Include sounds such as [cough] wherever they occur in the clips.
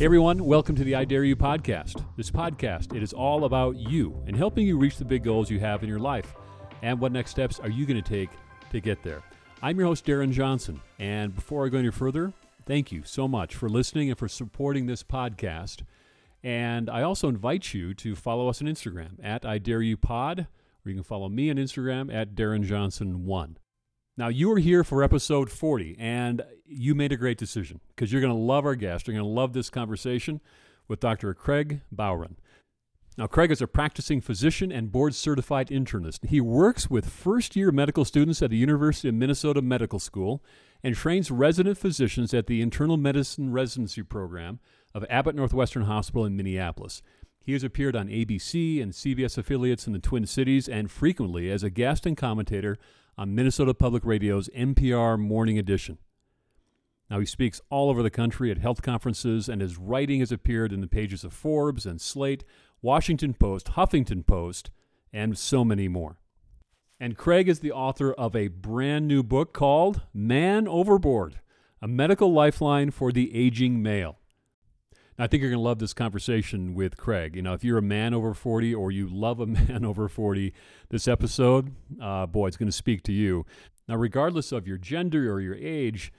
Hey everyone, welcome to the I Dare You podcast. This podcast, it is all about you and helping you reach the big goals you have in your life. And what next steps are you going to take to get there? I'm your host Darren Johnson, and before I go any further, thank you so much for listening and for supporting this podcast. And I also invite you to follow us on Instagram at I Dare You Pod, or you can follow me on Instagram at Darren Johnson1. Now, you are here for episode 40, and you made a great decision because you're going to love our guest. You're going to love this conversation with Dr. Craig Bowron. Now, Craig is a practicing physician and board certified internist. He works with first year medical students at the University of Minnesota Medical School and trains resident physicians at the Internal Medicine Residency Program of Abbott Northwestern Hospital in Minneapolis. He has appeared on ABC and CBS affiliates in the Twin Cities and frequently as a guest and commentator on Minnesota Public Radio's NPR Morning Edition. Now, he speaks all over the country at health conferences, and his writing has appeared in the pages of Forbes and Slate, Washington Post, Huffington Post, and so many more. And Craig is the author of a brand new book called Man Overboard A Medical Lifeline for the Aging Male. I think you're going to love this conversation with Craig. You know, if you're a man over 40 or you love a [laughs] man over 40, this episode, uh, boy, it's going to speak to you. Now, regardless of your gender or your age,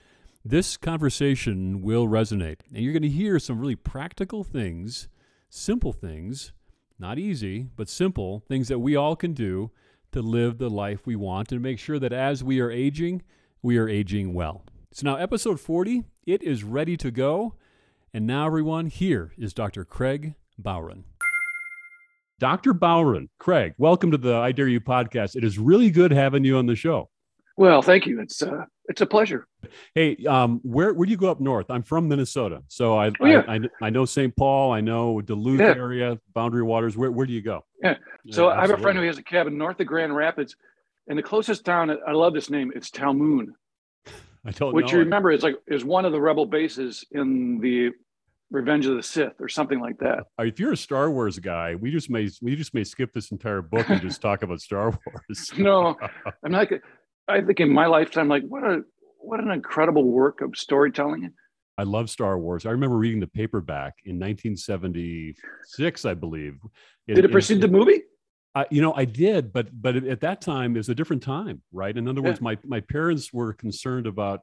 this conversation will resonate. And you're going to hear some really practical things, simple things, not easy, but simple things that we all can do to live the life we want and make sure that as we are aging, we are aging well. So now, episode 40, it is ready to go. And now, everyone, here is Dr. Craig Bowron. Dr. Bowron, Craig, welcome to the I Dare You podcast. It is really good having you on the show. Well, thank you. It's uh, it's a pleasure. Hey, um, where where do you go up north? I'm from Minnesota, so I oh, yeah. I, I, I, know St. Paul, I know Duluth yeah. area, Boundary Waters. Where where do you go? Yeah, so yeah, I have a friend who has a cabin north of Grand Rapids, and the closest town. I love this name. It's Talmoon. [laughs] I don't Which know you remember is like is one of the rebel bases in the Revenge of the Sith or something like that. Uh, if you're a Star Wars guy, we just may we just may skip this entire book and just talk about Star [laughs] Wars. [laughs] no, I'm not. I think in my lifetime, like what a what an incredible work of storytelling. I love Star Wars. I remember reading the paperback in 1976, I believe. Did it precede the movie? Uh, you know, I did, but but at that time it was a different time, right? In other words, my my parents were concerned about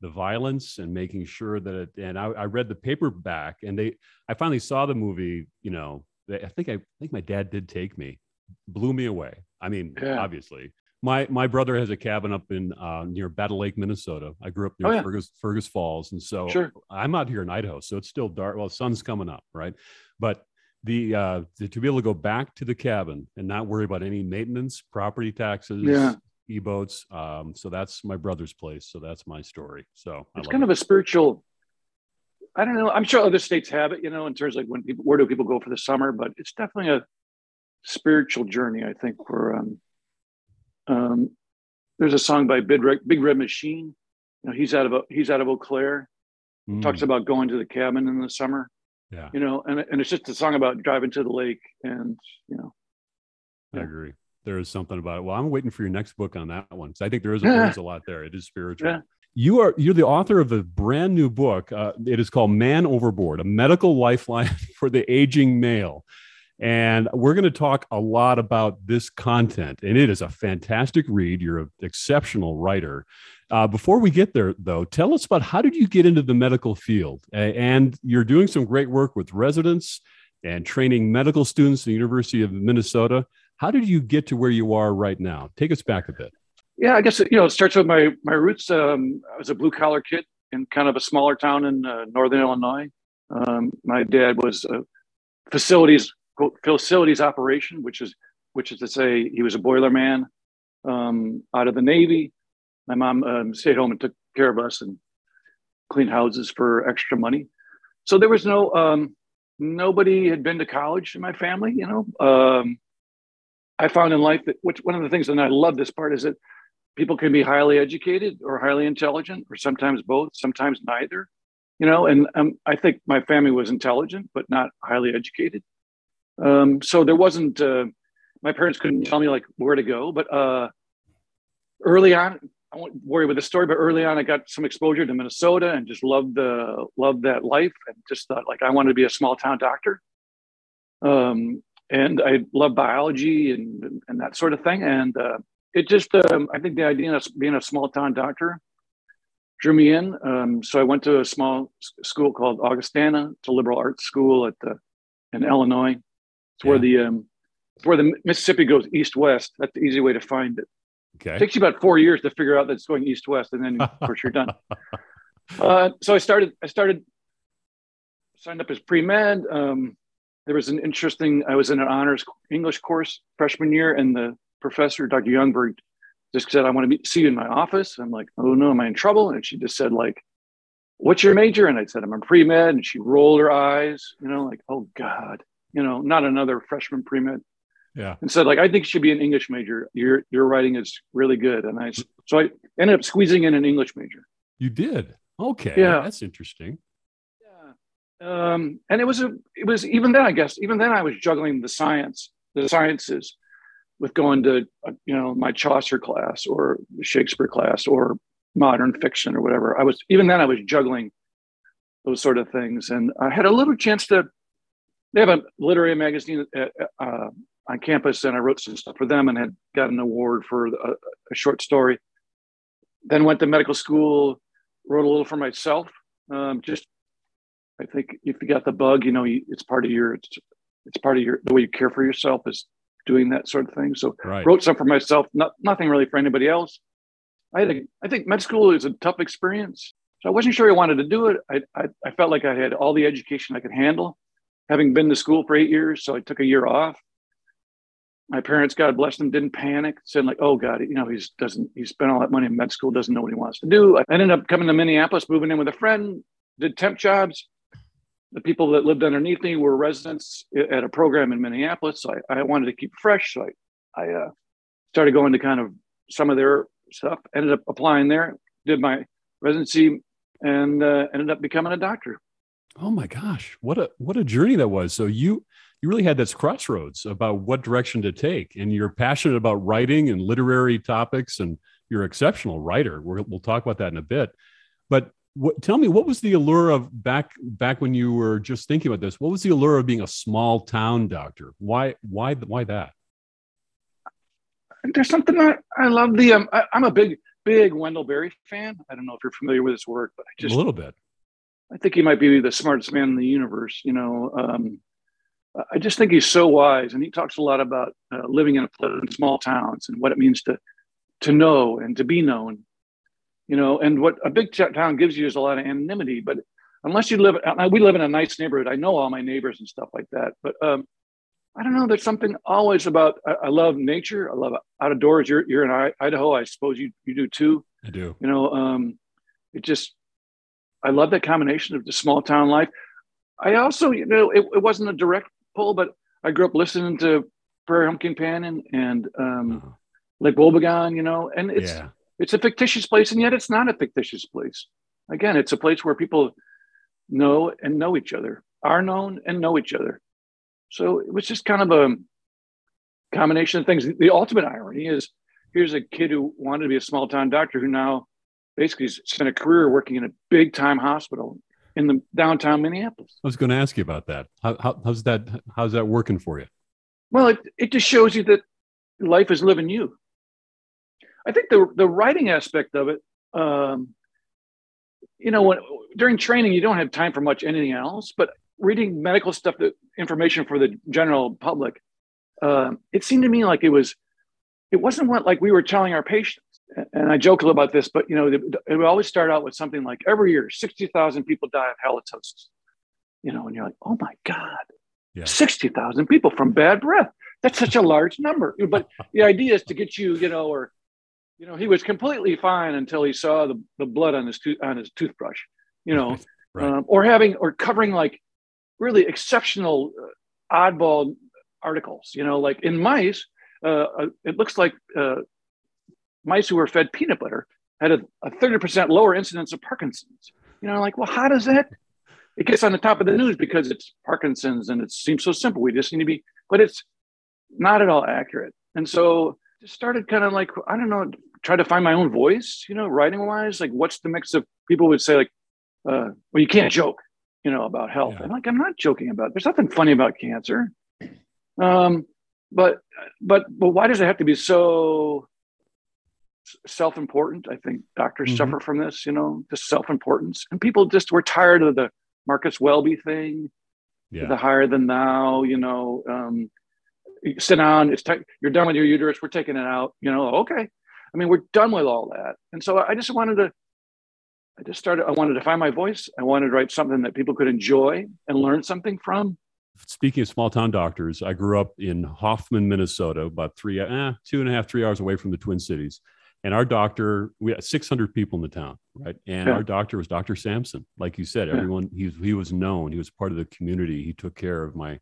the violence and making sure that it, and I, I, read the paperback and they I finally saw the movie. You know, I think I, I think my dad did take me, blew me away. I mean, yeah. obviously. My my brother has a cabin up in uh, near Battle Lake, Minnesota. I grew up near oh, yeah. Fergus, Fergus Falls, and so sure. I'm out here in Idaho, so it's still dark. Well, the sun's coming up, right? But the uh to be able to go back to the cabin and not worry about any maintenance property taxes yeah. e-boats um so that's my brother's place so that's my story so it's kind it. of a spiritual i don't know i'm sure other states have it you know in terms of like when people where do people go for the summer but it's definitely a spiritual journey i think for um um there's a song by big red, big red machine you know he's out of he's out of eau claire mm. talks about going to the cabin in the summer yeah. You know, and, and it's just a song about driving to the lake and, you know. Yeah. I agree. There is something about it. Well, I'm waiting for your next book on that one. So I think there is, a, there is a lot there. It is spiritual. Yeah. You are you're the author of a brand new book. Uh, it is called Man Overboard: A Medical Lifeline [laughs] for the Aging Male. And we're going to talk a lot about this content. And it is a fantastic read. You're an exceptional writer. Uh, before we get there, though, tell us about how did you get into the medical field? and you're doing some great work with residents and training medical students at the University of Minnesota. How did you get to where you are right now? Take us back a bit. Yeah, I guess you know it starts with my my roots. Um, I was a blue collar kid in kind of a smaller town in uh, northern Illinois. Um, my dad was a facilities facilities operation, which is which is to say he was a boiler man um, out of the Navy my mom um, stayed home and took care of us and cleaned houses for extra money. So there was no um, nobody had been to college in my family. You know, um, I found in life that which one of the things, and I love this part, is that people can be highly educated or highly intelligent, or sometimes both, sometimes neither. You know, and um, I think my family was intelligent but not highly educated. Um, so there wasn't. Uh, my parents couldn't tell me like where to go, but uh, early on, I won't worry with the story, but early on, I got some exposure to Minnesota and just loved the loved that life, and just thought like I wanted to be a small town doctor. Um, and I love biology and and that sort of thing. And uh, it just, um, I think the idea of being a small town doctor drew me in. Um, so I went to a small school called Augustana. It's a liberal arts school at the in Illinois. It's yeah. where the um, it's where the Mississippi goes east west. That's the easy way to find it. Okay. It takes you about four years to figure out that it's going east west, and then of course you're done. [laughs] Uh, so I started. I started signed up as pre med. Um, there was an interesting. I was in an honors English course freshman year, and the professor, Dr. Youngberg, just said, "I want to meet, see you in my office." I'm like, "Oh no, am I in trouble?" And she just said, "Like, what's your major?" And I said, "I'm a pre med," and she rolled her eyes, you know, like, "Oh God." You know, not another freshman pre med yeah. And said like i think you should be an english major. Your your writing is really good. And i so i ended up squeezing in an english major. You did? Okay. Yeah. That's interesting. Yeah. Um and it was a it was even then i guess even then i was juggling the science the sciences with going to uh, you know my chaucer class or shakespeare class or modern fiction or whatever. I was even then i was juggling those sort of things. And i had a little chance to they have a literary magazine uh, uh, on campus and I wrote some stuff for them and had got an award for a, a short story. Then went to medical school, wrote a little for myself. Um, just, I think if you got the bug, you know, you, it's part of your, it's, it's part of your, the way you care for yourself is doing that sort of thing. So right. wrote some for myself, not, nothing really for anybody else. I had a, I think med school is a tough experience. So I wasn't sure I wanted to do it. I, I, I felt like I had all the education I could handle, having been to school for eight years. So I took a year off my parents, God bless them, didn't panic, said like, "Oh God, you know, he's doesn't he spent all that money in med school, doesn't know what he wants to do." I ended up coming to Minneapolis, moving in with a friend, did temp jobs. The people that lived underneath me were residents at a program in Minneapolis. So I, I wanted to keep fresh, so I, I uh, started going to kind of some of their stuff. Ended up applying there, did my residency, and uh, ended up becoming a doctor. Oh my gosh, what a what a journey that was! So you you really had this crossroads about what direction to take. And you're passionate about writing and literary topics, and you're an exceptional writer. we will talk about that in a bit. But what, tell me, what was the allure of back back when you were just thinking about this? What was the allure of being a small town doctor? Why why why that? There's something that I love. The um, I, am a big big Wendell Berry fan. I don't know if you're familiar with his work, but I just a little bit. I think he might be the smartest man in the universe. You know, um, I just think he's so wise, and he talks a lot about uh, living in, in small towns and what it means to to know and to be known. You know, and what a big town gives you is a lot of anonymity. But unless you live, we live in a nice neighborhood. I know all my neighbors and stuff like that. But um, I don't know. There's something always about. I, I love nature. I love out of doors. You're you're in Idaho. I suppose you you do too. I do. You know, um, it just I love that combination of the small town life. I also, you know, it, it wasn't a direct pull, but I grew up listening to Prairie Home Companion and um, uh-huh. Lake Wobegon, you know, and it's yeah. it's a fictitious place, and yet it's not a fictitious place. Again, it's a place where people know and know each other, are known and know each other. So it was just kind of a combination of things. The ultimate irony is here's a kid who wanted to be a small town doctor who now basically spent a career working in a big time hospital in the downtown Minneapolis. I was going to ask you about that. How, how, how's that? How's that working for you? Well, it, it just shows you that life is living you. I think the the writing aspect of it, um, you know, when during training you don't have time for much anything else, but reading medical stuff, the information for the general public, uh, it seemed to me like it was, it wasn't what like we were telling our patients and I joke a little about this, but you know, it would always start out with something like every year, 60,000 people die of halitosis. You know, and you're like, oh my God, yeah. 60,000 people from bad breath. That's such a large number. But [laughs] the idea is to get you, you know, or, you know, he was completely fine until he saw the, the blood on his, to- on his toothbrush, you know, right. um, or having, or covering like really exceptional uh, oddball articles, you know, like in mice, uh, uh it looks like uh, mice who were fed peanut butter had a, a 30% lower incidence of Parkinson's. You know, like, well, how does that? It gets on the top of the news because it's Parkinson's and it seems so simple. We just need to be, but it's not at all accurate. And so just started kind of like, I don't know, try to find my own voice, you know, writing wise. Like, what's the mix of people would say, like, uh, well, you can't joke, you know, about health. Yeah. I'm like, I'm not joking about. It. There's nothing funny about cancer. Um, but but but why does it have to be so self-important? I think doctors mm-hmm. suffer from this, you know, the self-importance, and people just we're tired of the Marcus Welby thing, yeah. the higher than thou, you know. Um, sit down. It's t- you're done with your uterus. We're taking it out. You know, okay. I mean, we're done with all that. And so I just wanted to. I just started. I wanted to find my voice. I wanted to write something that people could enjoy and learn something from. Speaking of small town doctors, I grew up in Hoffman, Minnesota, about three, eh, two and a half, three hours away from the Twin Cities. And our doctor, we had 600 people in the town, right? And yeah. our doctor was Dr. Sampson. Like you said, everyone, yeah. he, he was known. He was part of the community. He took care of my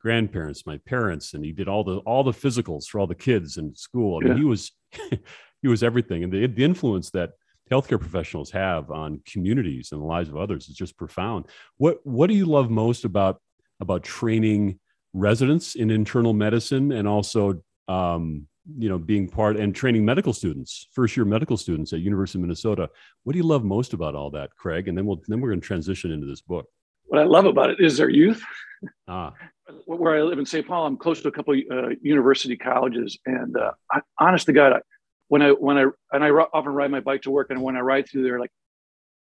grandparents, my parents, and he did all the all the physicals for all the kids in school. I mean, he was [laughs] he was everything, and the, the influence that healthcare professionals have on communities and the lives of others is just profound. What what do you love most about about training residents in internal medicine and also um, you know being part and training medical students first year medical students at university of minnesota what do you love most about all that craig and then we'll then we're going to transition into this book what i love about it is their youth ah where I live in St. Paul, I'm close to a couple uh, university colleges, and uh, I, honest to God, I, when I when I and I often ride my bike to work, and when I ride through there, like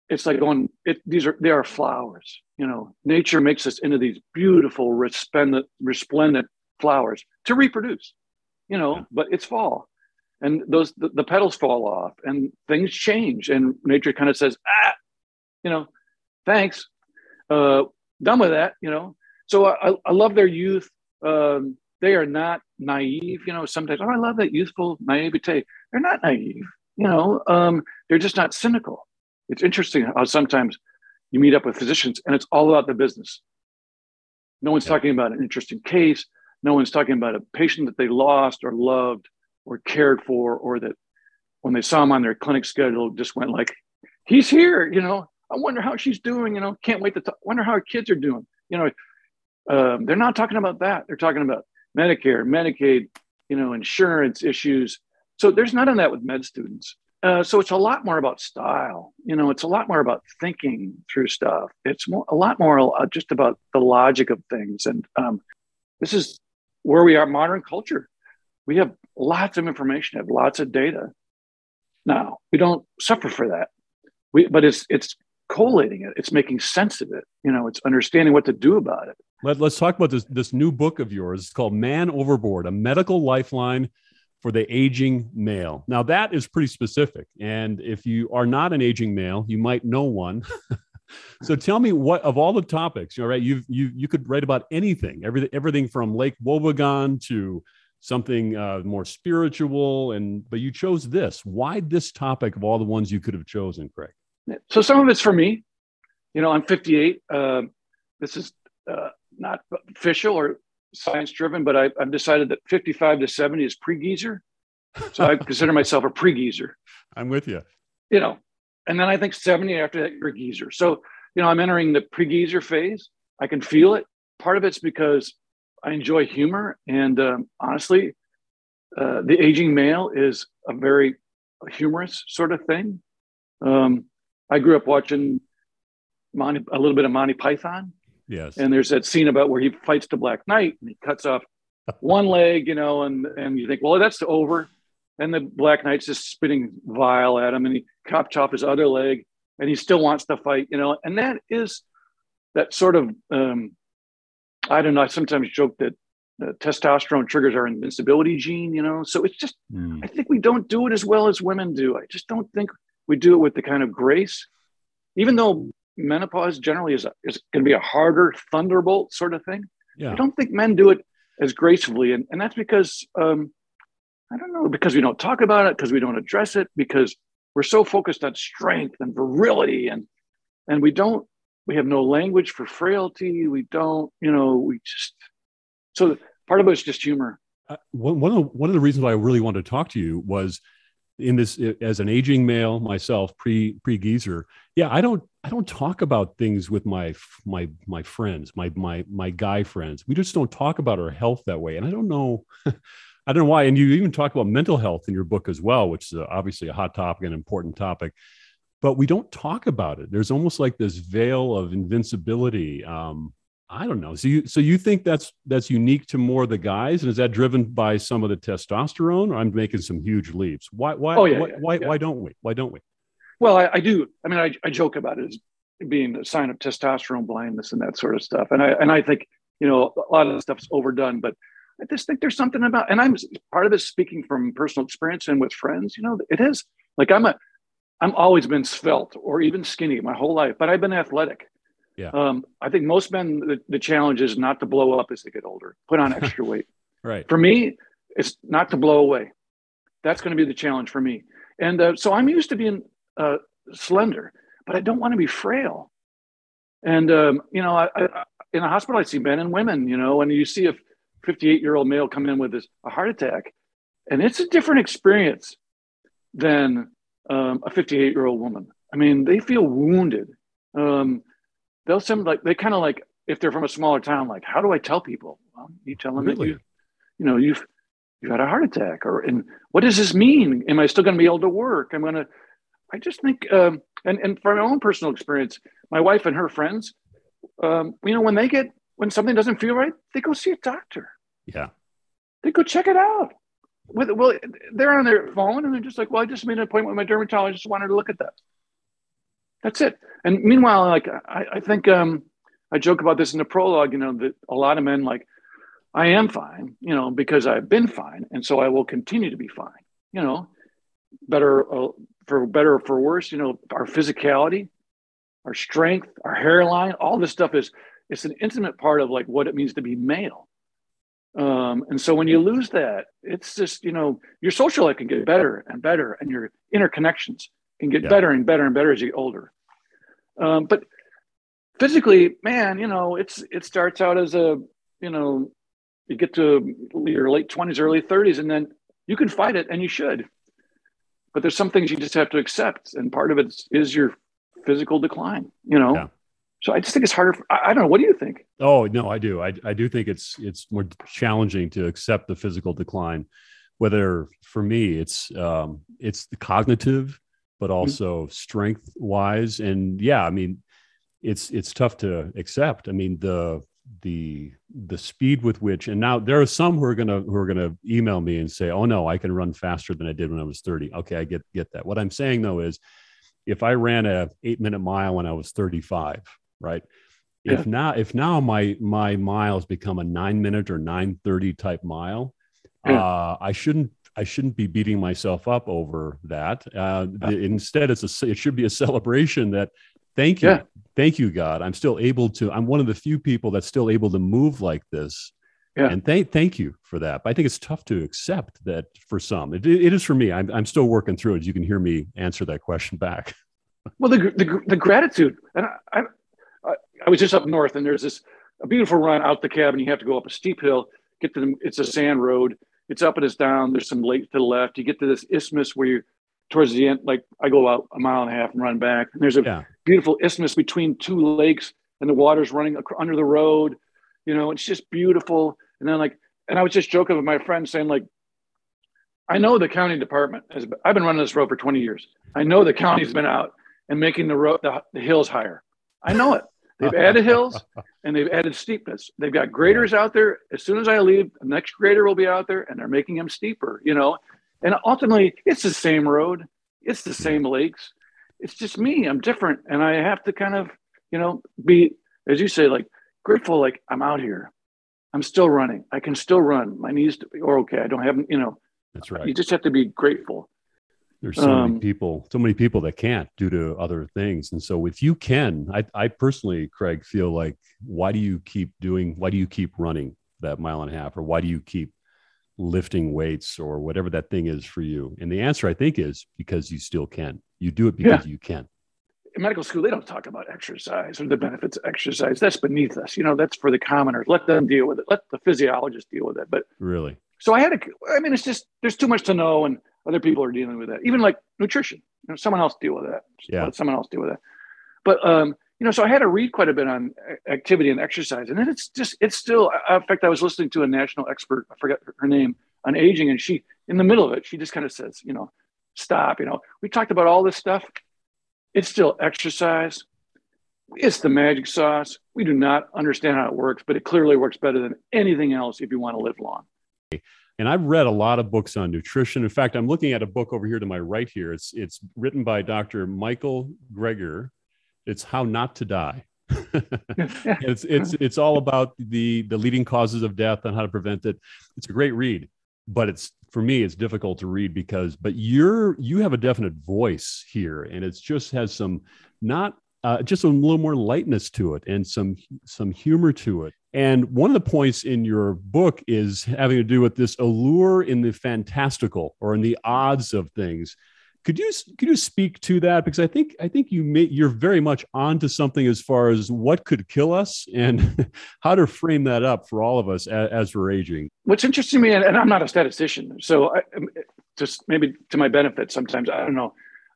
it's like going. It, these are they are flowers. You know, nature makes us into these beautiful, resplendent, resplendent flowers to reproduce. You know, but it's fall, and those the, the petals fall off, and things change, and nature kind of says, ah, you know, thanks, uh, done with that. You know so I, I love their youth. Um, they are not naive. You know, sometimes, oh, I love that youthful naivete. They're not naive. You know, um, they're just not cynical. It's interesting how sometimes you meet up with physicians and it's all about the business. No one's yeah. talking about an interesting case. No one's talking about a patient that they lost or loved or cared for, or that when they saw him on their clinic schedule, just went like, he's here. You know, I wonder how she's doing. You know, can't wait to talk. wonder how her kids are doing. You know, um, they're not talking about that. They're talking about Medicare, Medicaid, you know, insurance issues. So there's none of that with med students. Uh, so it's a lot more about style. You know, it's a lot more about thinking through stuff. It's more, a lot more uh, just about the logic of things. And um, this is where we are modern culture. We have lots of information, have lots of data. Now we don't suffer for that. We, but it's it's collating it. It's making sense of it. You know, it's understanding what to do about it. Let, us talk about this this new book of yours. It's called Man Overboard: A Medical Lifeline for the Aging Male. Now that is pretty specific, and if you are not an aging male, you might know one. [laughs] so tell me what of all the topics, you know, right? You you you could write about anything, everything everything from Lake Wobegon to something uh, more spiritual, and but you chose this. Why this topic of all the ones you could have chosen, Craig? So some of it's for me. You know, I'm 58. Uh, this is uh, not official or science driven, but I, have decided that 55 to 70 is pre geezer. So I [laughs] consider myself a pre geezer. I'm with you. You know, and then I think 70 after that, you're a geezer. So, you know, I'm entering the pre geezer phase. I can feel it. Part of it's because I enjoy humor. And um, honestly, uh, the aging male is a very humorous sort of thing. Um, I grew up watching Monty, a little bit of Monty Python. Yes. And there's that scene about where he fights the Black Knight and he cuts off [laughs] one leg, you know, and and you think, well, that's over. And the Black Knight's just spitting vile at him, and he chops off his other leg, and he still wants to fight, you know. And that is that sort of um, I don't know. I sometimes joke that the testosterone triggers our invincibility gene, you know. So it's just mm. I think we don't do it as well as women do. I just don't think we do it with the kind of grace, even though menopause generally is, a, is going to be a harder thunderbolt sort of thing. Yeah. I don't think men do it as gracefully. And, and that's because, um, I don't know, because we don't talk about it, because we don't address it, because we're so focused on strength and virility and, and we don't, we have no language for frailty. We don't, you know, we just, so part of it is just humor. Uh, one, one, of the, one of the reasons why I really wanted to talk to you was in this as an aging male myself pre pre geezer yeah i don't i don't talk about things with my my my friends my my my guy friends we just don't talk about our health that way and i don't know [laughs] I don't know why. And you even talk about mental health in your book as well, which is obviously a hot topic, an important topic. But we don't talk about it. There's almost like this veil of invincibility. Um, I don't know. So you so you think that's that's unique to more of the guys, and is that driven by some of the testosterone? Or I'm making some huge leaps. Why why oh, yeah, why, yeah, why, yeah. why don't we? Why don't we? Well, I, I do. I mean, I, I joke about it as being a sign of testosterone blindness and that sort of stuff. And I and I think you know a lot of the stuff's overdone, but I just think there's something about. And I'm part of this speaking from personal experience and with friends. You know, it is like I'm a I'm always been svelte or even skinny my whole life, but I've been athletic. Yeah. Um, I think most men the, the challenge is not to blow up as they get older, put on [laughs] extra weight. Right. For me, it's not to blow away. That's going to be the challenge for me. And uh, so I'm used to being uh, slender, but I don't want to be frail. And um, you know, I, I, in a hospital, I see men and women. You know, and you see a 58 year old male come in with this, a heart attack, and it's a different experience than um, a 58 year old woman. I mean, they feel wounded. Um, they'll seem like they kind of like if they're from a smaller town, like how do I tell people? Well, you tell them Really? that you, you know, you've you've had a heart attack, or and what does this mean? Am I still going to be able to work? I'm going to. I just think, um, and and from my own personal experience, my wife and her friends, um, you know, when they get when something doesn't feel right, they go see a doctor. Yeah. They go check it out. With, well, they're on their phone and they're just like, well, I just made an appointment with my dermatologist. Wanted to look at that. That's it. And meanwhile, like I, I think um, I joke about this in the prologue. You know that a lot of men like I am fine. You know because I've been fine, and so I will continue to be fine. You know, better uh, for better or for worse. You know, our physicality, our strength, our hairline, all this stuff is it's an intimate part of like what it means to be male. Um, and so when you lose that, it's just, you know, your social life can get better and better, and your interconnections can get Yeah. better and better and better as you get older. Um, but physically, man, you know, it's it starts out as a, you know, you get to your late 20s, early 30s, and then you can fight it and you should. But there's some things you just have to accept. And part of it is your physical decline, you know. Yeah. So I just think it's harder. For, I, I don't know. What do you think? Oh no, I do. I I do think it's it's more challenging to accept the physical decline. Whether for me, it's um, it's the cognitive, but also strength wise, and yeah, I mean, it's it's tough to accept. I mean the the the speed with which, and now there are some who are gonna who are gonna email me and say, "Oh no, I can run faster than I did when I was 30." Okay, I get get that. What I'm saying though is, if I ran a eight minute mile when I was 35, right? Yeah. If now if now my my miles become a nine minute or nine thirty type mile, Yeah. uh, I shouldn't I shouldn't be beating myself up over that. Uh, the- instead, it's a it should be a celebration that thank you, thank you, God. I'm still able to. I'm one of the few people that's still able to move like this. Yeah. And thank thank you for that. But I think it's tough to accept that for some. It, it is for me. I'm I'm still working through it. You can hear me answer that question back. Well, the, the, the gratitude, and I, I, I was just up north, and there's this a beautiful run out the cabin. You have to go up a steep hill, get to the, it's a sand road. It's up and it's down. There's some lake to the left. You get to this isthmus where you're towards the end. Like I go out a mile and a half and run back, and there's a Yeah. beautiful isthmus between two lakes, and the water's running under the road. You know, it's just beautiful. And then like, and I was just joking with my friend saying like, I know the county department has. I've been running this road for 20 years. I know the county's been out and making the road the, the hills higher. I know it. They've added hills [laughs] and they've added steepness. They've got graders out there. As soon as I leave, the next grader will be out there, and they're making them steeper. You know, and ultimately, it's the same road. It's the same lakes. It's just me. I'm different, and I have to kind of, you know, be as you say, like grateful. Like I'm out here. I'm still running. I can still run. My knees are okay. I don't have, you know. That's right. You just have to be grateful. There's so many Um, people, so many people that can't due to other things. And so if you can, I, I personally, Craig, feel like why do you keep doing, why do you keep running that mile and a half? Or why do you keep lifting weights or whatever that thing is for you? And the answer I think is because you still can. You do it because you can. in medical school, they don't talk about exercise or the benefits of exercise. That's beneath us. You know, that's for the commoners. Let them deal with it. Let the physiologist deal with it. But Really. so I had to, I mean, it's just, there's too much to know and other people are dealing with that. Even like nutrition, you know, someone else deal with that. Just Yeah. Let someone else deal with that. But, um, you know, so I had to read quite a bit on activity and exercise. And then it's just, it's still, in fact, I was listening to a national expert, I forget her name, on aging, and she in the middle of it, she just kind of says, you know, stop. You know, we talked about all this stuff. It's still exercise. It's the magic sauce. We do not understand how it works, but it clearly works better than anything else if you want to live long. And I've read a lot of books on nutrition. In fact, I'm looking at a book over here to my right here. It's it's written by Dr. Michael Greger. It's How Not to Die. [laughs] it's it's it's all about the the leading causes of death and how to prevent it. It's a great read, but it's for me it's difficult to read because but you're you have a definite voice here, and it's just has some not uh, just a little more lightness to it and some some humor to it. And one of the points in your book is having to do with this allure in the fantastical or in the odds of things. Could you could you speak to that because I think I think you may, you're very much onto something as far as what could kill us and [laughs] how to frame that up for all of us as, as we're aging. What's interesting to me, and, I'm not a statistician, so I, um, just maybe to my benefit, sometimes I don't know.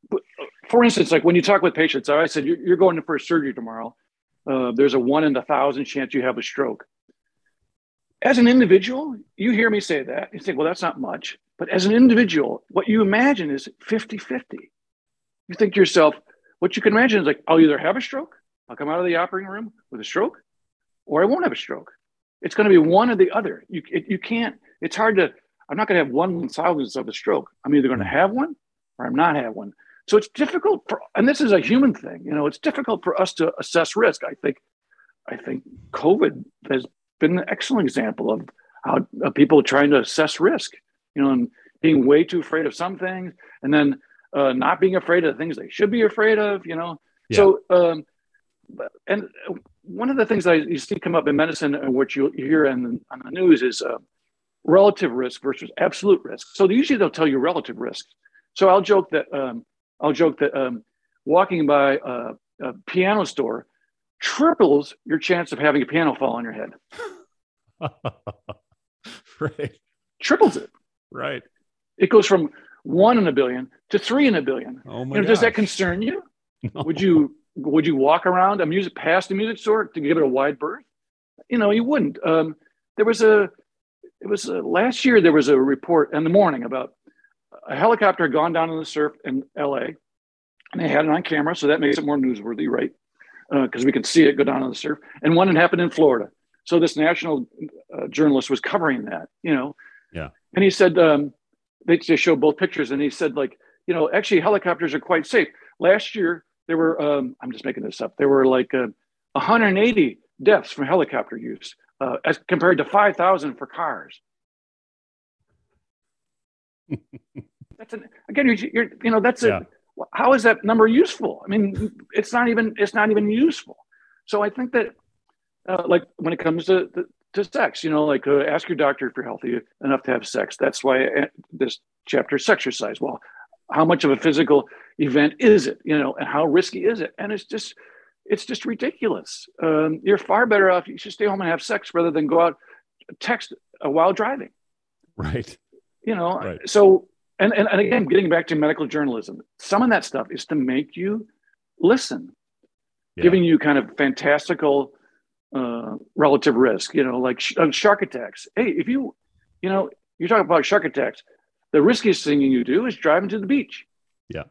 But uh, for instance, like when you talk with patients, I said you're, you're going in for a surgery tomorrow. Uh, there's a one in a thousand chance you have a stroke. As an individual, you hear me say that. You think, well, that's not much. But as an individual, what you imagine is 50 50. You think to yourself, what you can imagine is like, I'll either have a stroke, I'll come out of the operating room with a stroke, or I won't have a stroke. It's going to be one or the other. You, it, you can't, it's hard to, I'm not going to have one thousandth of a stroke. I'm either going to have one or I'm not have one. So it's difficult for, and this is a human thing, you know, it's difficult for us to assess risk. I think, I think COVID has been an excellent example of how of people trying to assess risk you know, and being way too afraid of some things, and then uh, not being afraid of the things they should be afraid of, you know. Yeah. So, um, and one of the things I you see come up in medicine and what you hear on, on the news is uh, relative risk versus absolute risk. So usually they'll tell you relative risk. So I'll joke that um, I'll joke that um, walking by a, a piano store triples your chance of having a piano fall on your head. [laughs] right. Triples it. Right. It goes from one in a billion to three in a billion. Oh my you know, does that concern you? [laughs] No. Would you would you walk around a music past a music store to give it a wide berth? You know, you wouldn't. Um, there was a it was a, last year there was a report in the morning about a helicopter had gone down in the surf in LA and they had it on camera, so that makes it more newsworthy, right? Because uh, we could see it go down in the surf. And one had happened in Florida. So this national uh, journalist was covering that, you know. Yeah. And he said, um, they just showed both pictures, and he said, like, you know, actually helicopters are quite safe. Last year, there were, um, I'm just making this up, there were like uh, 180 deaths from helicopter use uh, as compared to 5,000 for cars. [laughs] that's an, again, you're, you're, you know, that's yeah. a, how is that number useful? I mean, it's not even, it's not even useful. So I think that, uh, like when it comes to the, to sex. You know, like uh, ask your doctor if you're healthy enough to have sex. That's why uh, this chapter is exercise. Well, how much of a physical event is it? You know, and how risky is it? And it's just, it's just ridiculous. Um, you're far better off. You should stay home and have sex rather than go out text uh, while driving. Right. You know. Right. So, and, and and again, getting back to medical journalism, some of that stuff is to make you listen, yeah. giving you kind of fantastical uh, relative risk, you know, like sh- uh, shark attacks. Hey, if you, you know, you're talking about shark attacks, the riskiest thing you do is driving to the beach. Yeah.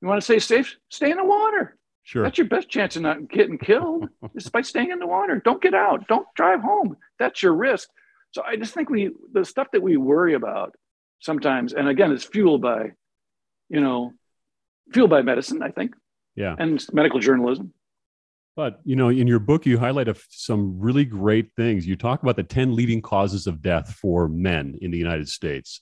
You want to stay safe? Stay in the water. Sure. That's your best chance of not getting killed [laughs] is by staying in the water. Don't get out. Don't drive home. That's your risk. So I just think we, the stuff that we worry about sometimes, and again, it's fueled by, you know, fueled by medicine, I think. Yeah. And medical journalism. But you know, in your book, you highlight a, some really great things. You talk about the ten leading causes of death for men in the United States,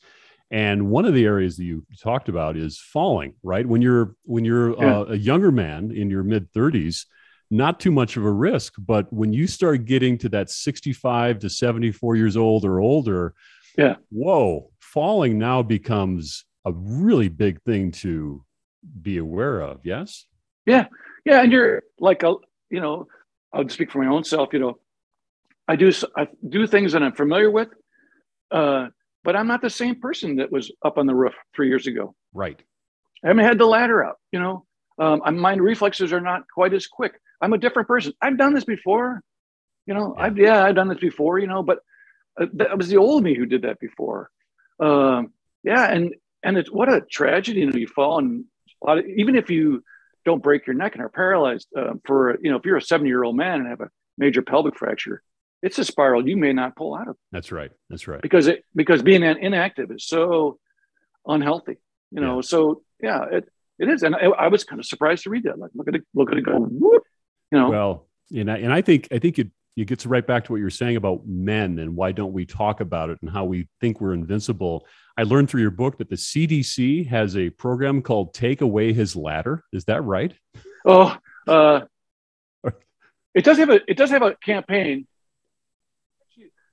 and one of the areas that you talked about is falling. Right when you're when you're yeah. uh, a younger man in your mid thirties, not too much of a risk. But when you start getting to that sixty-five to seventy-four years old or older, yeah, whoa, falling now becomes a really big thing to be aware of. Yes. Yeah, yeah, and you're like a you know, I'll speak for my own self. You know, I do I do things that I'm familiar with, uh, but I'm not the same person that was up on the roof three years ago. Right. I haven't had the ladder up. You know, um, my reflexes are not quite as quick. I'm a different person. I've done this before. You know, yeah. I've yeah, I've done this before. You know, but uh, that was the old me who did that before. Um, yeah, and and it's what a tragedy. You know, you fall and a lot of, even if you don't break your neck and are paralyzed uh, for you know if you're a 70 year old man and have a major pelvic fracture, it's a spiral you may not pull out of. That's right. That's right. Because it because being inactive is so unhealthy. You know, yeah. so yeah, it it is, and I, I, was kind of surprised to read that. Like, look at it, look at it go, whoop, you know. Well, and I, and I think I think it it gets right back to what you're saying about men and why don't we talk about it and how we think we're invincible. I learned through your book that the CDC has a program called "Take Away His Ladder." Is that right? Oh, uh, [laughs] it does have a it does have a campaign.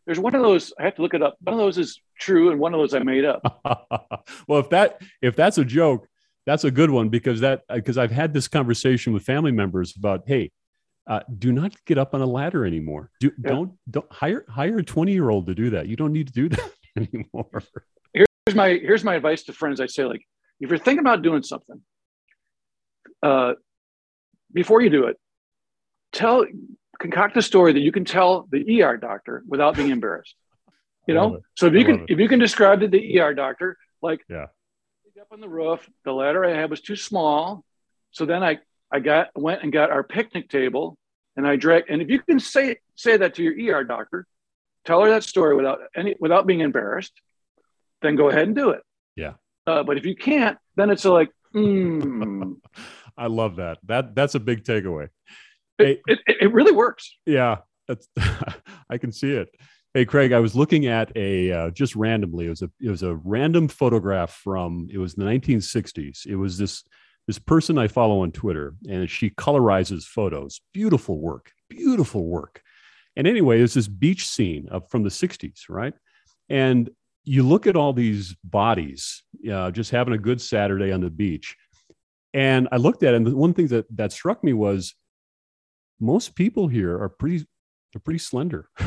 There's one of those. I have to look it up. One of those is true, and one of those I made up. [laughs] well, if that if that's a joke, that's a good one because that because I've had this conversation with family members about hey, uh, do not get up on a ladder anymore. Do, yeah. Don't don't hire hire a twenty year old to do that. You don't need to do [laughs] that anymore. Here's my here's my advice to friends. I say like if you're thinking about doing something, uh, before you do it, tell concoct a story that you can tell the ER doctor without being [laughs] embarrassed. You know, so if you can it. if you can describe to the ER doctor like yeah up on the roof. The ladder I had was too small. So then I, I got went and got our picnic table and I dragged and if you can say say that to your ER doctor, tell her that story without any without being embarrassed, then go ahead and do it. Yeah. Uh, but if you can't, then it's like, [laughs] mm. I love that. That that's a big takeaway. It, hey, it, it really works. Yeah, that's [laughs] I can see it. Hey, Craig, I was looking at a uh, just randomly. It was a it was a random photograph from it was the 1960s. It was this this person I follow on Twitter, and she colorizes photos. Beautiful work, beautiful work. And anyway, there's this beach scene from the 60s, right? And you look at all these bodies, uh, just having a good Saturday on the beach. And I looked at it, and one thing that that struck me was most people here are pretty, they're pretty slender. [laughs]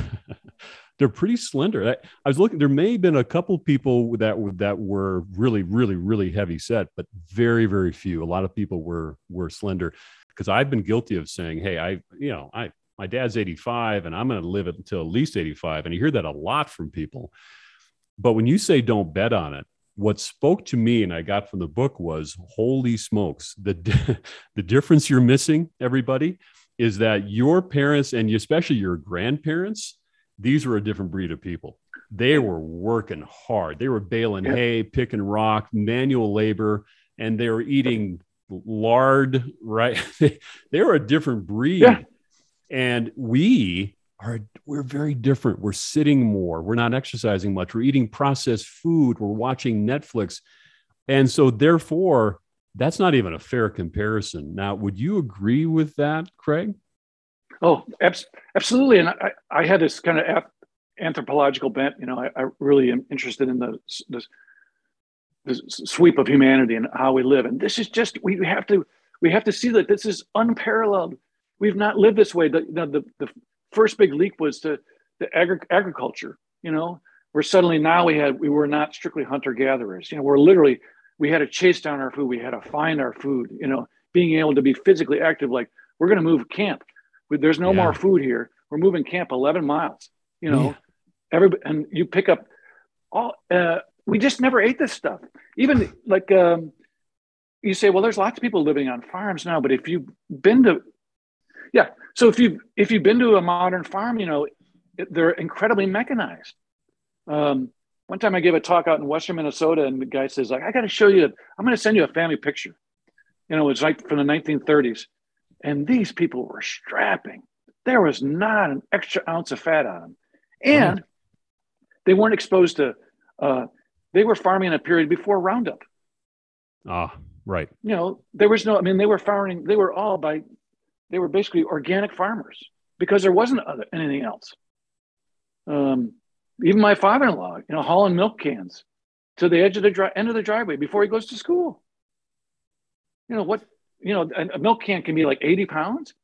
they're pretty slender. I, I, was looking. There may have been a couple people that that were really, really, really heavy set, but very, very few. A lot of people were were slender. Because I've been guilty of saying, "Hey, I, you know, I, my dad's 85, and I'm going to live it until at least 85," and you hear that a lot from people. But when you say don't bet on it, what spoke to me and I got from the book was, "Holy smokes! The [laughs] the difference you're missing, everybody." Is that your parents and especially your grandparents these were a different breed of people. They were working hard. They were baling yeah. hay, picking rock, manual labor, and they were eating lard, right? [laughs] they were a different breed. Yeah. And we are we're very different. We're sitting more. We're not exercising much. We're eating processed food. We're watching Netflix. And so therefore, that's not even a fair comparison. Now, would you agree with that, Craig? Oh, absolutely. And I, I had this kind of anthropological bent. You know, I, I really am interested in the, the, the sweep of humanity and how we live. And this is just we have to we have to see that this is unparalleled. We've not lived this way. The the, the first big leap was to the agri- agriculture. You know, where suddenly now we had we were not strictly hunter gatherers. You know, we're literally we had to chase down our food. We had to find our food. You know, being able to be physically active. Like we're going to move camp there's no yeah. more food here. We're moving camp 11 miles. You know, yeah. every and you pick up all. Uh, we just never ate this stuff. Even like um, you say, well, there's lots of people living on farms now. But if you've been to, yeah, so if you if you've been to a modern farm, you know, they're incredibly mechanized. Um, one time I gave a talk out in Western Minnesota, and the guy says, like, I got to show you. I'm going to send you a family picture. You know, it's like from the 1930s and these people were strapping. There was not an extra ounce of fat on them. And they weren't exposed to, uh, they were farming in a period before Roundup. Ah, right. You know, there was no, I mean, they were farming, they were all by, they were basically organic farmers because there wasn't other, anything else. Um, even my father-in-law, you know, hauling milk cans to the edge of the dry, end of the driveway before he goes to school. You know what? You know, a, a milk can can be like 80 pounds.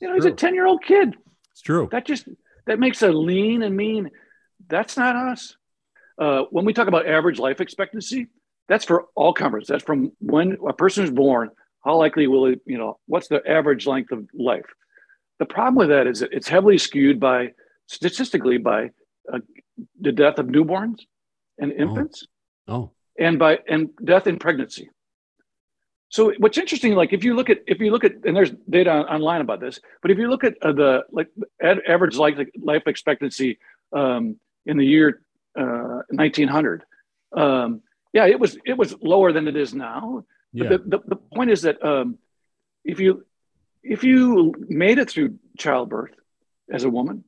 You know, he's a 10 year old kid. It's true. That just, that makes a lean and mean. That's not us. Uh, when we talk about average life expectancy, that's for all comers. That's from when a person is born, how likely will it, you know, what's the average length of life? The problem with that is that it's heavily skewed by, statistically, by uh, the death of newborns and infants. Oh. oh. And by and death in pregnancy. So what's interesting, like if you look at if you look at and there's data online about this, but if you look at uh, the like average life life expectancy um, in the year uh, 1900, um, yeah, it was it was lower than it is now. But yeah. the, the, the point is that um, if you if you made it through childbirth as a woman,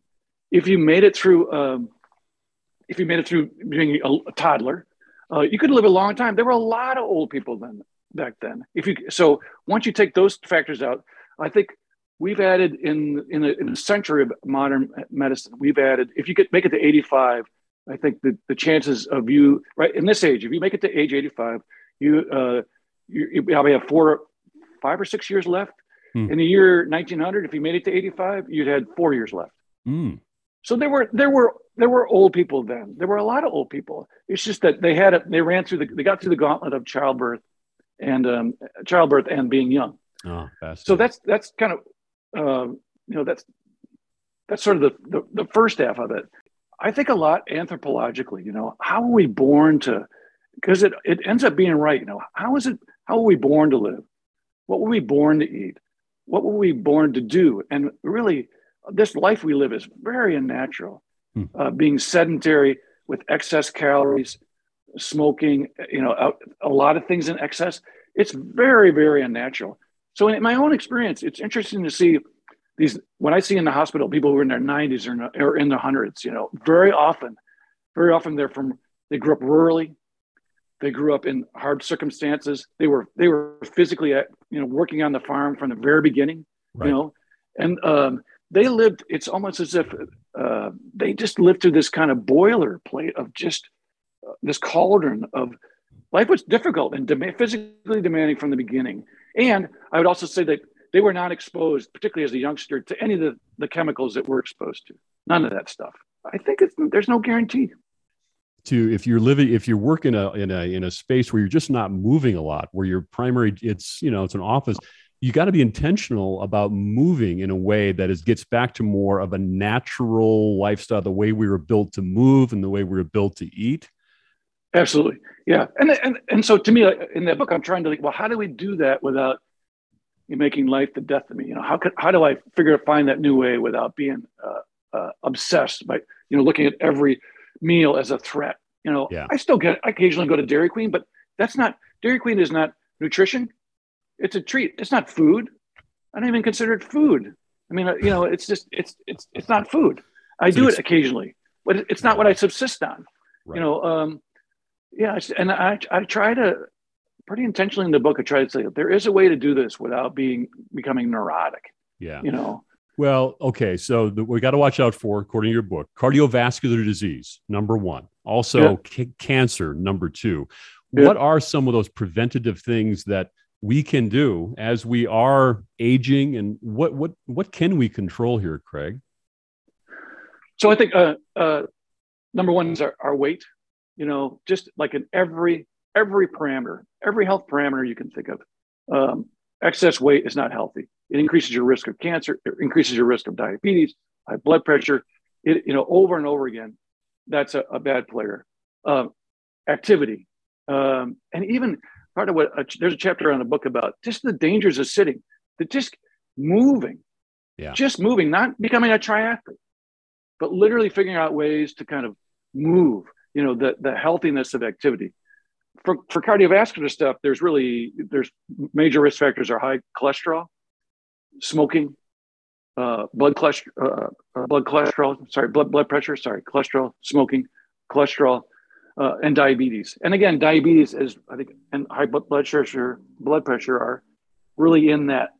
if you made it through um, if you made it through being a, a toddler, uh, you could live a long time. There were a lot of old people then back then. If you so once you take those factors out, I think we've added in in a, in a century of modern medicine, we've added if you could make it to 85, I think the, the chances of you right in this age, if you make it to age 85, you uh, you, you probably have four, five or six years left. Hmm. In the year 1900, if you made it to 85, you'd had four years left. Hmm. So there were there were there were old people then. There were a lot of old people. It's just that they had it. They ran through the they got through the gauntlet of childbirth and um, childbirth and being young. Oh, so that's that's kind of uh, you know that's that's sort of the, the, the first half of it. I think a lot anthropologically. You know, how are we born to? Because it it ends up being right. You know, how is it? How are we born to live? What were we born to eat? What were we born to do? And really, this life we live is very unnatural. Hmm. Uh, being sedentary with excess calories, smoking, you know, a, a, lot of things in excess. It's very, very unnatural. So in my own experience, it's interesting to see these, when I see in the hospital, people who are in their 90s or in, the, or in their hundreds, you know, very often, very often they're from, they grew up rurally. They grew up in hard circumstances. They were, they were physically, at, you know, working on the farm from the very beginning, right. you know, and um, they lived, it's almost as if uh, they just lived through this kind of boilerplate of just this cauldron of life was difficult and dem- physically demanding from the beginning. And I would also say that they were not exposed, particularly as a youngster, to any of the, the chemicals that we're exposed to. None of that stuff. I think there's no guarantee. To if you're living, if you're working a, in a in a space where you're just not moving a lot, where your primary, it's you know, it's an office. You got to be intentional about moving in a way that is gets back to more of a natural lifestyle, the way we were built to move and the way we were built to eat Absolutely. Yeah. And, and, and so to me, in that book, I'm trying to like, well, how do we do that without making life the death of me? You know, how could, how do I figure out, find that new way without being uh, uh, obsessed by, you know, looking at every meal as a threat? You know, yeah. I still get, I occasionally go to Dairy Queen, but that's not, Dairy Queen is not nutrition. It's a treat. It's not food. I don't even consider it food. I mean, uh, you know, it's just, it's, it's, it's not food. I do it occasionally, but it's not what I subsist on. Right. You know, um, yeah, and I I try to pretty intentionally in the book. I try to say there is a way to do this without being becoming neurotic. Yeah, you know. Well, okay, so the, we got to watch out for, according to your book, cardiovascular disease number one, also yeah. c- cancer number two. Yeah. What are some of those preventative things that we can do as we are aging, and what what what can we control here, Craig? So I think uh, uh, number one is our, our weight you know, just like in every every parameter, every health parameter you can think of. Um, excess weight is not healthy. It increases your risk of cancer. It increases your risk of diabetes, high blood pressure. It you know over and over again. That's a, a bad player. Um, activity, um, and even part of what uh, there's a chapter on a book about just the dangers of sitting. That just moving, yeah, just moving, not becoming a triathlete, but literally figuring out ways to kind of move you know the the healthiness of activity. For, for cardiovascular stuff there's really there's major risk factors are high cholesterol smoking uh, blood cholesterol uh, uh, blood cholesterol sorry blood blood pressure sorry cholesterol smoking cholesterol uh, and diabetes. And again diabetes is i think and high blood pressure blood pressure are really in that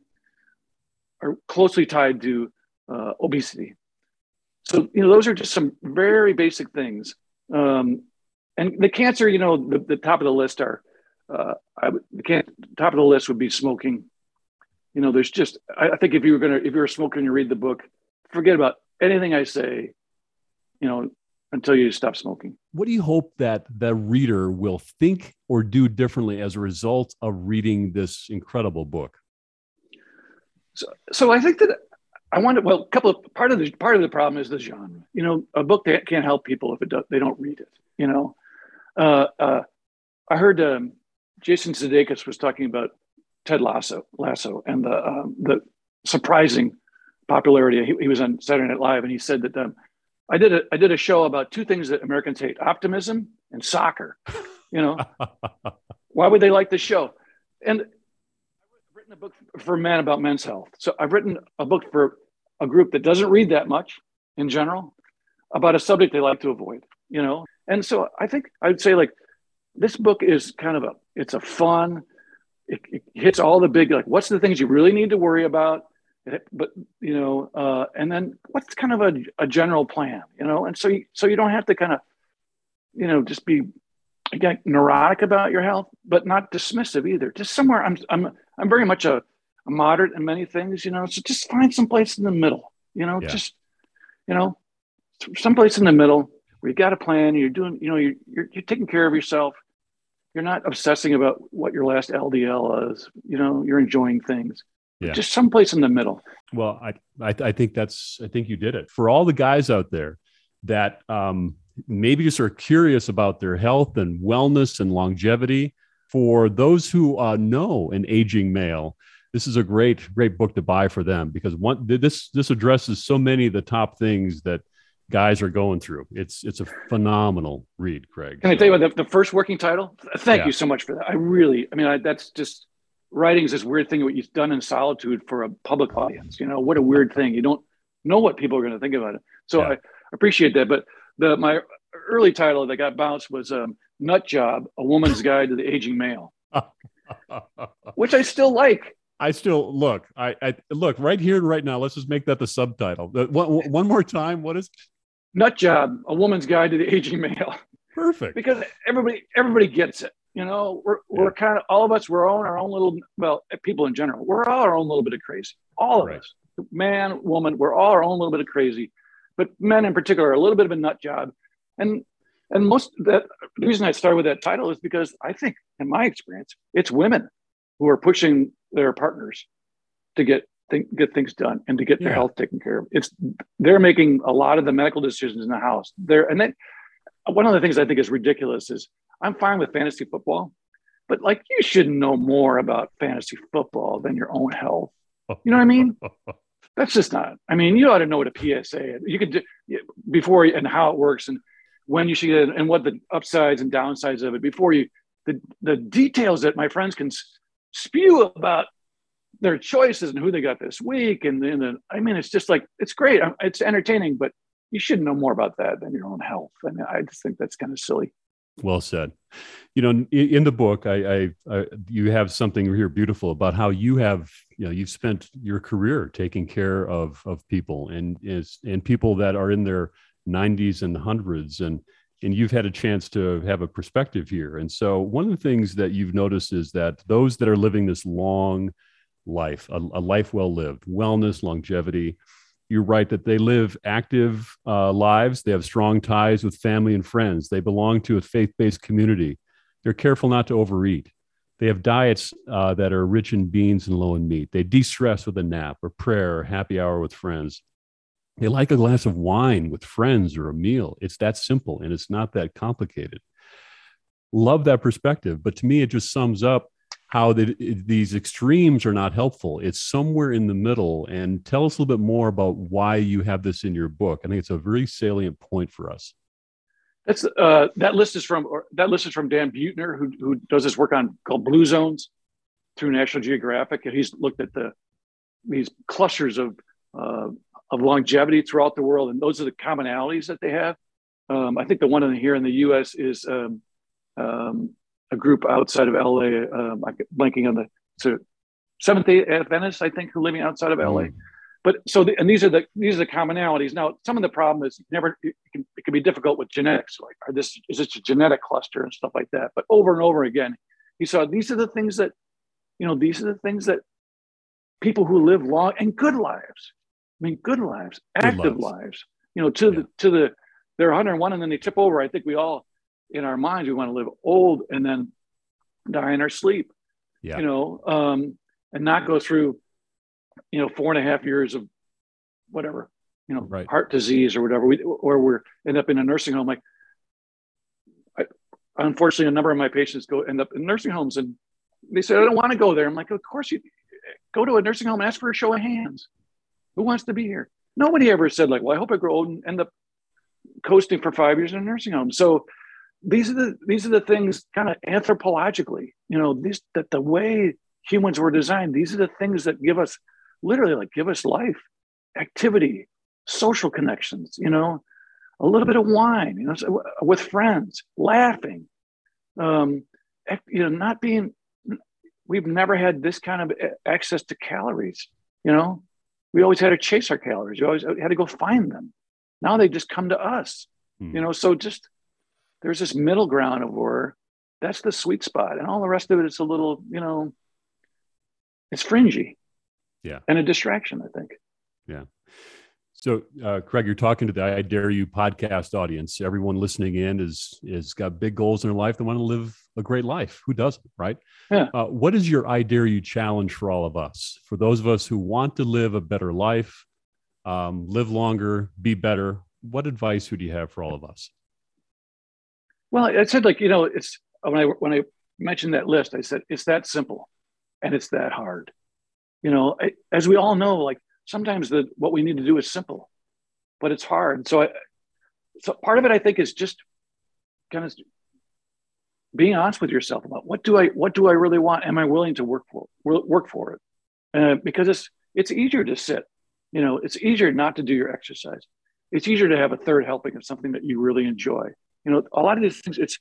are closely tied to uh, obesity. So you know those are just some very basic things um, and the cancer, you know, the, the top of the list are, uh, I would, the can, top of the list would be smoking. You know, there's just, I, I think if you were going to, if you're a smoker and you read the book, forget about anything I say, you know, until you stop smoking. What do you hope that the reader will think or do differently as a result of reading this incredible book? So, so I think that I wanted well, a couple of part of the part of the problem is the genre. You know, a book that can't help people if it do, they don't read it. You know, uh, uh, I heard um, Jason Sudeikis was talking about Ted Lasso, Lasso, and the um, the surprising popularity. He, he, was on Saturday Night Live, and he said that um, I did a I did a show about two things that Americans hate: optimism and soccer. You know, [laughs] why would they like the show? And written a book for men about men's health. So I've written a book for a group that doesn't read that much in general about a subject they like to avoid. You know, and so I think I'd say like this book is kind of a it's a fun. It, it hits all the big like what's the things you really need to worry about but you know, uh, and then what's kind of a, a general plan, you know, and so you, so you don't have to kind of, you know, just be again neurotic about your health, but not dismissive either. Just somewhere, I'm I'm I'm very much a, a moderate in many things, you know. So just find some place in the middle, you know, yeah. just you know, someplace in the middle where you got a plan, you're doing, you know, you're, you're you're taking care of yourself. You're not obsessing about what your last LDL is. You know, you're enjoying things yeah. just someplace in the middle. Well, I, I, I think that's I think you did it for all the guys out there that um, maybe just are curious about their health and wellness and longevity. For those who uh, know an aging male, this is a great great book to buy for them because one this this addresses so many of the top things that guys are going through. It's it's a phenomenal read, Craig. Can I tell you about the, the first working title? Thank yeah. you so much for that. I really, I mean, I, that's just writing is this weird thing what you've done in solitude for a public audience. You know, what a weird thing. You don't know what people are going to think about it. So yeah. I appreciate that. But the my early title that got bounced was um, "Nut Job: A Woman's Guide to the Aging Male," which I still like. I still look. I, I look right here and right now. Let's just make that the subtitle. One, one more time. What is Nut Job: A Woman's Guide to the Aging Male? Perfect. Because everybody everybody gets it. You know, we're, yeah. we're kind of all of us, we're all our own little, well, people in general, we're all our own little bit of crazy. All of right. us, man, woman, we're all our own little bit of crazy. But men in particular are a little bit of a nut job. And and most that the reason I started with that title is because I think, in my experience, it's women who are pushing their partners to get think, get things done and to get their health taken care of. It's they're making a lot of the medical decisions in the house. There and then one of the things I think is ridiculous is I'm fine with fantasy football, but like you should know more about fantasy football than your own health. You know what I mean? [laughs] That's just not. I mean, you ought to know what a PSA is. You could do before and how it works and when you should get and what the upsides and downsides of it before you the the details that my friends can spew about their choices and who they got this week and then I mean it's just like it's great. It's entertaining, but you should know more about that than your own health. And I just think that's kind of silly. Well said. You know, in, in the book, I, I, I, you have something here beautiful about how you have, you know, you've spent your career taking care of of people and is and people that are in their 90s and hundreds, and and you've had a chance to have a perspective here. And so, one of the things that you've noticed is that those that are living this long life, a, a life well lived, wellness, longevity, you're right that they live active uh, lives. They have strong ties with family and friends. They belong to a faith based community. They're careful not to overeat. They have diets uh, that are rich in beans and low in meat. They de stress with a nap or prayer or happy hour with friends. They like a glass of wine with friends or a meal. It's that simple and it's not that complicated. Love that perspective. But to me, it just sums up how the, these extremes are not helpful. It's somewhere in the middle. And tell us a little bit more about why you have this in your book. I think it's a very salient point for us. That's uh, that list is from that list is from Dan Buettner, who who does this work on called Blue Zones through National Geographic, and he's looked at the these clusters of uh, of longevity throughout the world, and those are the commonalities that they have. Um, I think the one in here in the U.S. is um, um, a group outside of LA. Um, I'm blanking on the so Seventh Day Adventists, I think, who are living outside of LA. Mm. But so, the, and these are the these are the commonalities. Now, some of the problem is never it can, it can be difficult with genetics. Like, are this is this a genetic cluster and stuff like that? But over and over again, he saw these are the things that, you know, these are the things that people who live long and good lives. I mean, good lives, active lives. lives. You know, to yeah. the to the they're 101 and then they tip over. I think we all in our minds we want to live old and then die in our sleep yeah. you know um, and not go through you know four and a half years of whatever you know right. heart disease or whatever we or we're end up in a nursing home like I, unfortunately, a number of my patients go end up in nursing homes, and they say I don't want to go there. I'm like, of course you go to a nursing home, and ask for a show of hands. Who wants to be here? Nobody ever said like, well, I hope I grow old and end up coasting for five years in a nursing home. So these are the these are the things kind of anthropologically, you know, these that the way humans were designed, these are the things that give us literally like give us life, activity, social connections, you know, a little bit of wine, you know, with friends, laughing, um, you know, not being. We've never had this kind of access to calories. You know, we always had to chase our calories. We always had to go find them. Now they just come to us. Hmm. You know, so just there's this middle ground of where that's the sweet spot, and all the rest of it, it is a little, you know, it's fringy. Yeah, and a distraction. I think. Yeah. So, uh, Craig, you're talking to the I Dare You podcast audience. Everyone listening in is is got big goals in their life. They want to live a great life. Who doesn't, right? Yeah. Uh, what is your I Dare You challenge for all of us? For those of us who want to live a better life, um, live longer, be better. What advice would you have for all of us? Well, I said like you know, it's when I when I mentioned that list, I said it's that simple, and it's that hard. You know, I, as we all know, like sometimes the what we need to do is simple, but it's hard. So, I, so part of it, I think, is just kind of being honest with yourself about what do I what do I really want? Am I willing to work for work for it? Uh, because it's it's easier to sit. You know, it's easier not to do your exercise. It's easier to have a third helping of something that you really enjoy. You know, a lot of these things. It's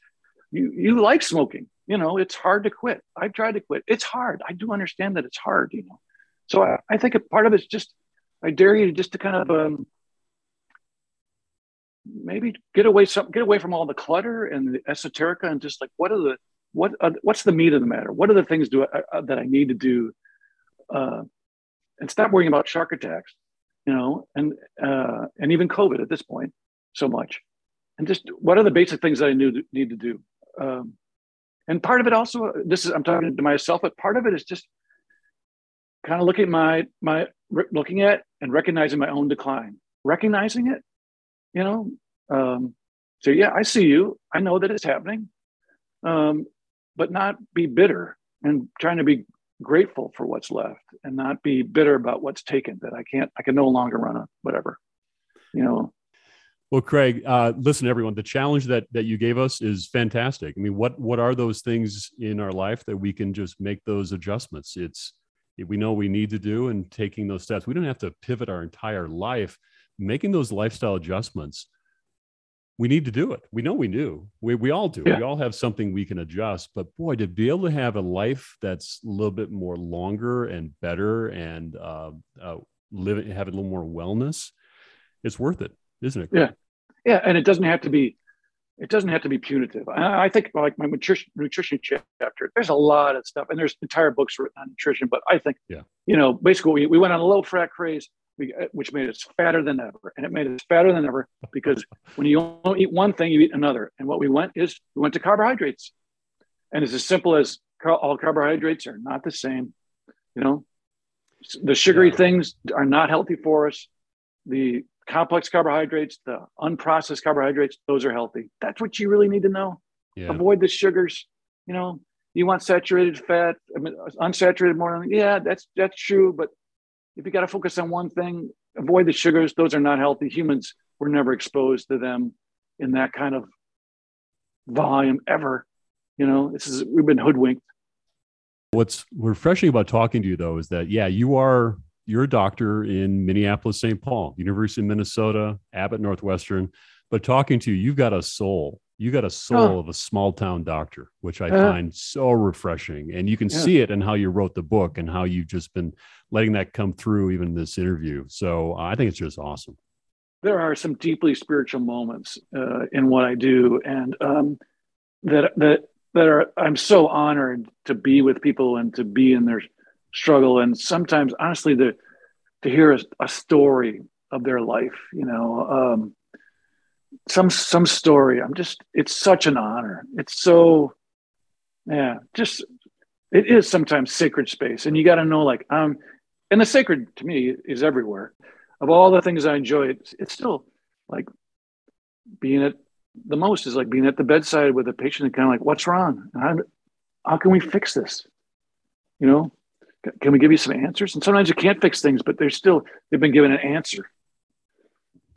you you like smoking. You know, it's hard to quit. I've tried to quit. It's hard. I do understand that it's hard. You know, so I, I think a part of it's just I dare you just to kind of um, maybe get away some get away from all the clutter and the esoterica and just like what are the what uh, what's the meat of the matter? What are the things do I, uh, that I need to do? Uh, and stop worrying about shark attacks, you know, and uh, and even COVID at this point so much, and just what are the basic things that I need need to do? Um, and part of it also, this is I'm talking to myself, but part of it is just kind of looking at my my looking at and recognizing my own decline, recognizing it, you know. Um, so yeah, I see you. I know that it's happening, um, but not be bitter and trying to be grateful for what's left and not be bitter about what's taken. That I can't, I can no longer run a whatever, you know. Well, Craig, uh, listen, everyone. The challenge that that you gave us is fantastic. I mean, what what are those things in our life that we can just make those adjustments? It's we know we need to do and taking those steps. We don't have to pivot our entire life. Making those lifestyle adjustments, we need to do it. We know we do. We, we all do. Yeah. We all have something we can adjust. But boy, to be able to have a life that's a little bit more longer and better and uh, uh, live have a little more wellness, it's worth it, isn't it? Yeah, yeah, and it doesn't have to be it doesn't have to be punitive. I, I think like my nutrition, nutrition chapter, there's a lot of stuff, and there's entire books written on nutrition. But I think, yeah, you know, basically we, we went on a low fat craze, we, uh, which made us fatter than ever, and it made us fatter than ever because [laughs] when you don't eat one thing, you eat another. And what we went is we went to carbohydrates, and it's as simple as all carbohydrates are not the same. You know, the sugary yeah. things are not healthy for us. The complex carbohydrates, the unprocessed carbohydrates, those are healthy. That's what you really need to know. Yeah. Avoid the sugars. You know, you want saturated fat, I mean, unsaturated more. Yeah, that's that's true. But if you got to focus on one thing, avoid the sugars. Those are not healthy. Humans were never exposed to them in that kind of volume ever. You know, this is we've been hoodwinked. What's refreshing about talking to you though is that yeah, you are you're a doctor in Minneapolis, St. Paul, University of Minnesota, Abbott Northwestern. But talking to you, you've got a soul. You got a soul oh. of a small town doctor, which I uh, find so refreshing. And you can yeah. see it in how you wrote the book and how you've just been letting that come through even in this interview. So I think it's just awesome. There are some deeply spiritual moments uh, in what I do, and um, that that that are I'm so honored to be with people and to be in their struggle. And sometimes honestly the to hear a, a story of their life you know um, some some story i'm just it's such an honor. It's so yeah just it is sometimes sacred space. And you got to know like um and the sacred to me is everywhere. Of all the things i enjoy it's, it's still like being at the most is like being at the bedside with a patient and kind of like, what's wrong? How, how can we fix this? You know, can we give you some answers? And sometimes you can't fix things, but they're still, they've been given an answer.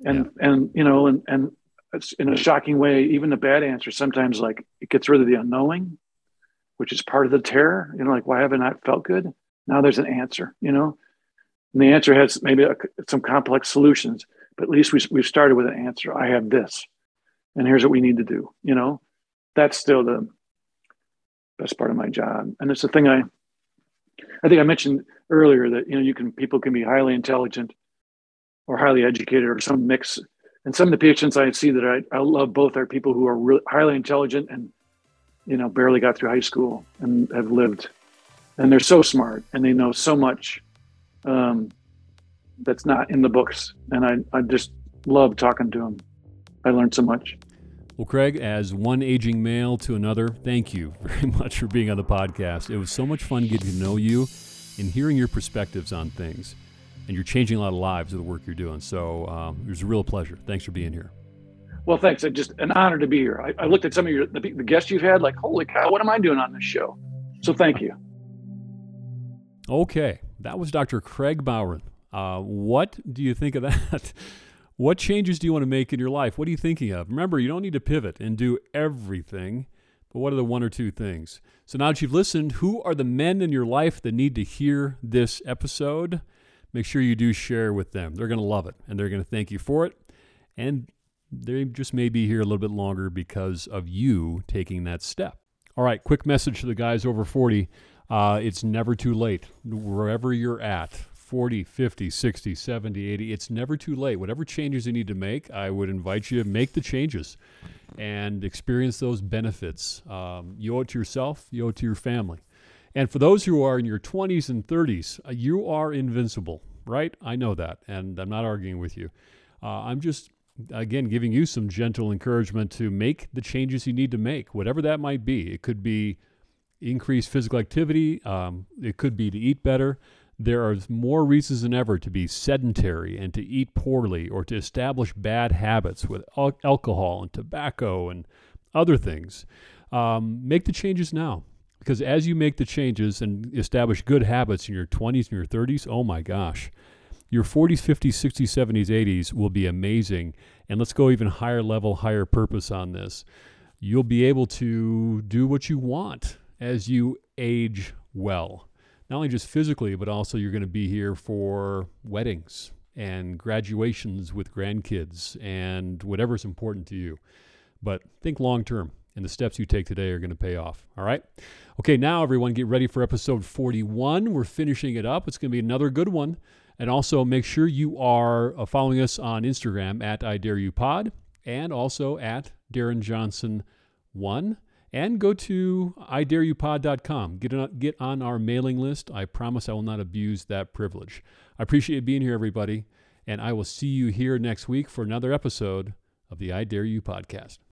And, yeah. and, you know, and, and it's in a shocking way, even the bad answer, sometimes like it gets rid of the unknowing, which is part of the terror, you know, like, why have I not felt good? Now there's an answer, you know, and the answer has maybe a, some complex solutions, but at least we, we've started with an answer. I have this, and here's what we need to do. You know, that's still the best part of my job. And it's the thing I, I think I mentioned earlier that, you know, you can, people can be highly intelligent or highly educated or some mix. And some of the patients I see that I, I love both are people who are really highly intelligent and, you know, barely got through high school and have lived and they're so smart and they know so much um, that's not in the books. And I, I just love talking to them. I learned so much. Well, Craig, as one aging male to another, thank you very [laughs] much for being on the podcast. It was so much fun getting to know you and hearing your perspectives on things. And you're changing a lot of lives with the work you're doing. So um, it was a real pleasure. Thanks for being here. Well, thanks. It's just an honor to be here. I, I looked at some of your the, the guests you've had, like, holy cow, what am I doing on this show? So thank you. Okay, that was Dr. Craig Bowron. Uh, what do you think of that? [laughs] what changes do you want to make in your life? What are you thinking of? Remember, you don't need to pivot and do everything, but what are the one or two things? So now that you've listened, who are the men in your life that need to hear this episode? Make sure you do share with them. They're going to love it and they're going to thank you for it. And they just may be here a little bit longer because of you taking that step. All right, quick message to the guys over 40. Uh, it's never too late. Wherever you're at, 40, 50, 60, 70, 80, it's never too late. Whatever changes you need to make, I would invite you to make the changes and experience those benefits. Um, you owe it to yourself, you owe it to your family. And for those who are in your 20s and 30s, uh, you are invincible, right? I know that, and I'm not arguing with you. Uh, I'm just, again, giving you some gentle encouragement to make the changes you need to make, whatever that might be. It could be increased physical activity. Um, it could be to eat better. There are more reasons than ever to be sedentary and to eat poorly or to establish bad habits with al- alcohol and tobacco and other things. Um, make the changes now because as you make the changes and establish good habits in your 20s and your 30s, oh my gosh, your 40s, 50s, 60s, 70s, 80s will be amazing. And let's go even higher level, higher purpose on this. You'll be able to do what you want as you age well. Not only just physically, but also you're going to be here for weddings and graduations with grandkids and whatever's important to you. But think long term, and the steps you take today are going to pay off. All right? Okay, now everyone get ready for episode 41. We're finishing it up. It's going to be another good one. And also make sure you are uh, following us on Instagram at I Dare You Pod and also at Darren Johnson 1 and go to idareyoupod.com. Get on, get on our mailing list. I promise I will not abuse that privilege. I appreciate you being here, everybody, and I will see you here next week for another episode of the I Dare You podcast.